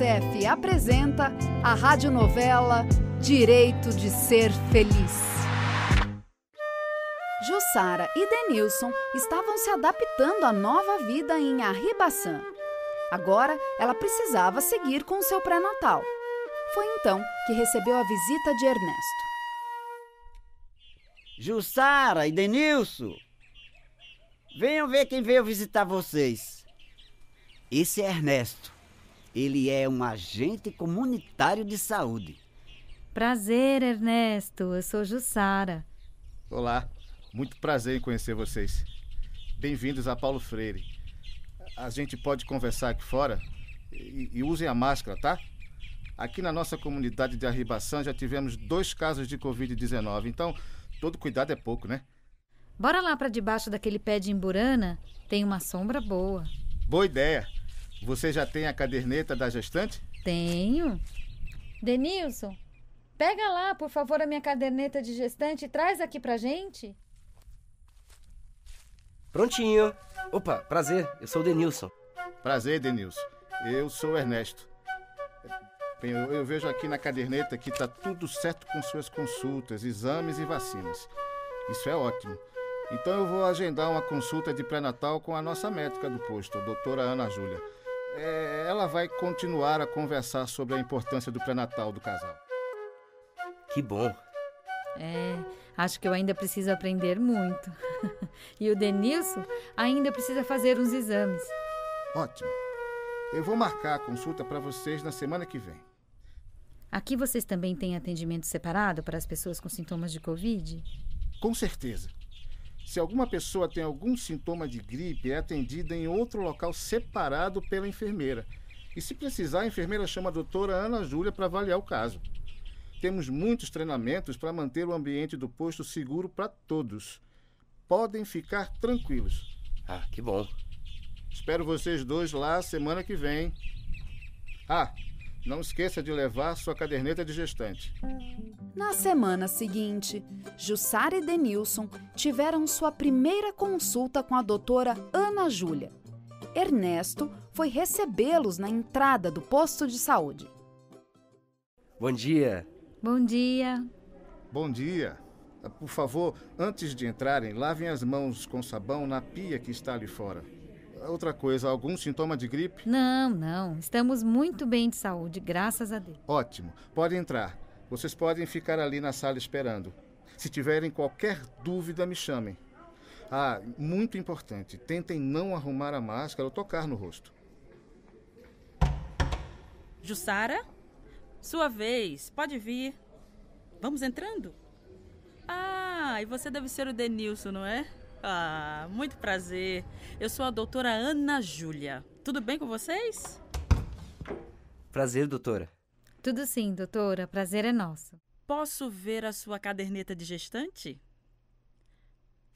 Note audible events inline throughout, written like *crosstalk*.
Unicef apresenta a radionovela Direito de Ser Feliz. Jussara e Denilson estavam se adaptando à nova vida em Arribaçã. Agora ela precisava seguir com seu pré-natal. Foi então que recebeu a visita de Ernesto. Jussara e Denilson, venham ver quem veio visitar vocês. Esse é Ernesto. Ele é um agente comunitário de saúde. Prazer, Ernesto. Eu sou Jussara. Olá, muito prazer em conhecer vocês. Bem-vindos a Paulo Freire. A gente pode conversar aqui fora e, e usem a máscara, tá? Aqui na nossa comunidade de Arribação já tivemos dois casos de Covid-19, então todo cuidado é pouco, né? Bora lá para debaixo daquele pé de imburana? Tem uma sombra boa. Boa ideia. Você já tem a caderneta da gestante? Tenho. Denilson, pega lá, por favor, a minha caderneta de gestante e traz aqui pra gente. Prontinho. Opa, prazer. Eu sou o Denilson. Prazer, Denilson. Eu sou o Ernesto. Bem, eu, eu vejo aqui na caderneta que tá tudo certo com suas consultas, exames e vacinas. Isso é ótimo. Então eu vou agendar uma consulta de pré-natal com a nossa médica do posto, a doutora Ana Júlia. É, ela vai continuar a conversar sobre a importância do pré-natal do casal. Que bom. É, acho que eu ainda preciso aprender muito. *laughs* e o Denilson ainda precisa fazer uns exames. Ótimo. Eu vou marcar a consulta para vocês na semana que vem. Aqui vocês também têm atendimento separado para as pessoas com sintomas de Covid? Com certeza. Se alguma pessoa tem algum sintoma de gripe, é atendida em outro local separado pela enfermeira. E se precisar, a enfermeira chama a doutora Ana Júlia para avaliar o caso. Temos muitos treinamentos para manter o ambiente do posto seguro para todos. Podem ficar tranquilos. Ah, que bom. Espero vocês dois lá semana que vem. Ah, não esqueça de levar sua caderneta de gestante. Na semana seguinte, Jussara e Denilson tiveram sua primeira consulta com a doutora Ana Júlia. Ernesto foi recebê-los na entrada do posto de saúde. Bom dia. Bom dia. Bom dia. Por favor, antes de entrarem, lavem as mãos com sabão na pia que está ali fora. Outra coisa, algum sintoma de gripe? Não, não. Estamos muito bem de saúde, graças a Deus. Ótimo. Pode entrar. Vocês podem ficar ali na sala esperando. Se tiverem qualquer dúvida, me chamem. Ah, muito importante, tentem não arrumar a máscara ou tocar no rosto. Jussara, sua vez, pode vir. Vamos entrando? Ah, e você deve ser o Denilson, não é? Ah, muito prazer. Eu sou a doutora Ana Júlia. Tudo bem com vocês? Prazer, doutora. Tudo sim, doutora. Prazer é nosso. Posso ver a sua caderneta de gestante?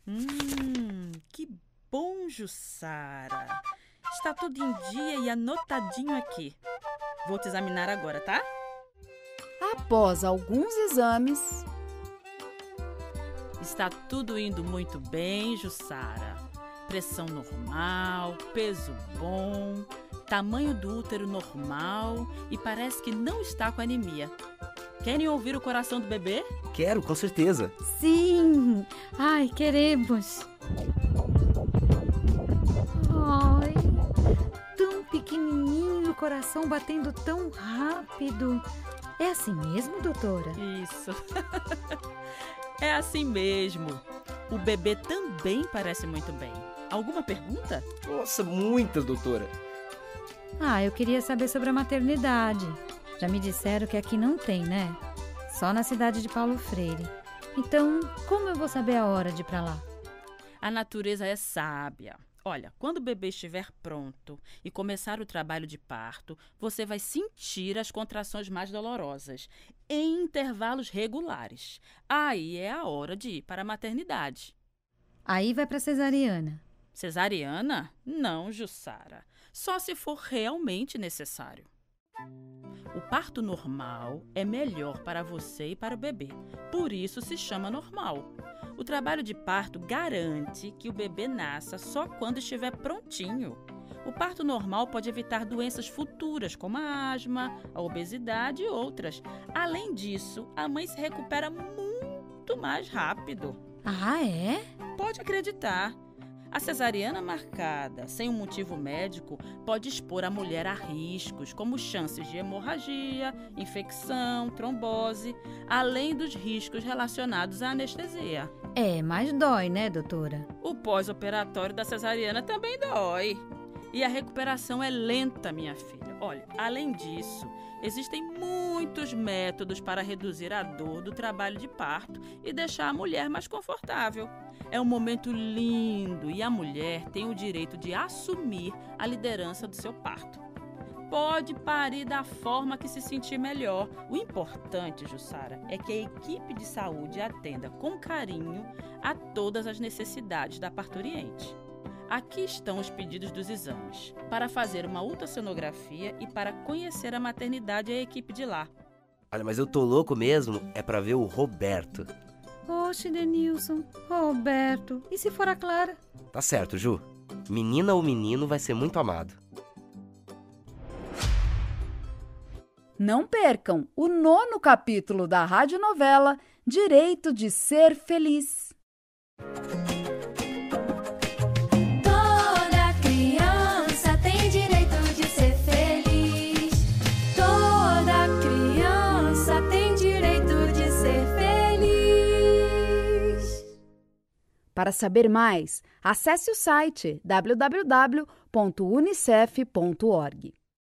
Hum, que bom, Jussara. Está tudo em dia e anotadinho aqui. Vou te examinar agora, tá? Após alguns exames, Está tudo indo muito bem, Jussara. Pressão normal, peso bom, tamanho do útero normal e parece que não está com anemia. Querem ouvir o coração do bebê? Quero, com certeza. Sim! Ai, queremos! Ai, tão pequenininho, o coração batendo tão rápido. É assim mesmo, doutora? Isso. *laughs* é assim mesmo. O bebê também parece muito bem. Alguma pergunta? Nossa, muitas, doutora. Ah, eu queria saber sobre a maternidade. Já me disseram que aqui não tem, né? Só na cidade de Paulo Freire. Então, como eu vou saber a hora de ir pra lá? A natureza é sábia. Olha, quando o bebê estiver pronto e começar o trabalho de parto, você vai sentir as contrações mais dolorosas em intervalos regulares. Aí é a hora de ir para a maternidade. Aí vai pra cesariana. Cesariana? Não, Jussara. Só se for realmente necessário. O parto normal é melhor para você e para o bebê. Por isso se chama normal. O trabalho de parto garante que o bebê nasça só quando estiver prontinho. O parto normal pode evitar doenças futuras, como a asma, a obesidade e outras. Além disso, a mãe se recupera muito mais rápido. Ah, é? Pode acreditar. A cesariana marcada sem um motivo médico pode expor a mulher a riscos, como chances de hemorragia, infecção, trombose, além dos riscos relacionados à anestesia. É, mas dói, né, doutora? O pós-operatório da cesariana também dói. E a recuperação é lenta, minha filha. Olha, além disso, existem muitos métodos para reduzir a dor do trabalho de parto e deixar a mulher mais confortável. É um momento lindo e a mulher tem o direito de assumir a liderança do seu parto. Pode parir da forma que se sentir melhor. O importante, Jussara, é que a equipe de saúde atenda com carinho a todas as necessidades da parturiente. Aqui estão os pedidos dos exames. Para fazer uma ultrassonografia e para conhecer a maternidade e a equipe de lá. Olha, mas eu tô louco mesmo, é para ver o Roberto. Oxe, Denilson, Roberto, e se for a Clara? Tá certo, Ju. Menina ou menino vai ser muito amado. Não percam o nono capítulo da radionovela Direito de Ser Feliz. Para saber mais, acesse o site www.unicef.org.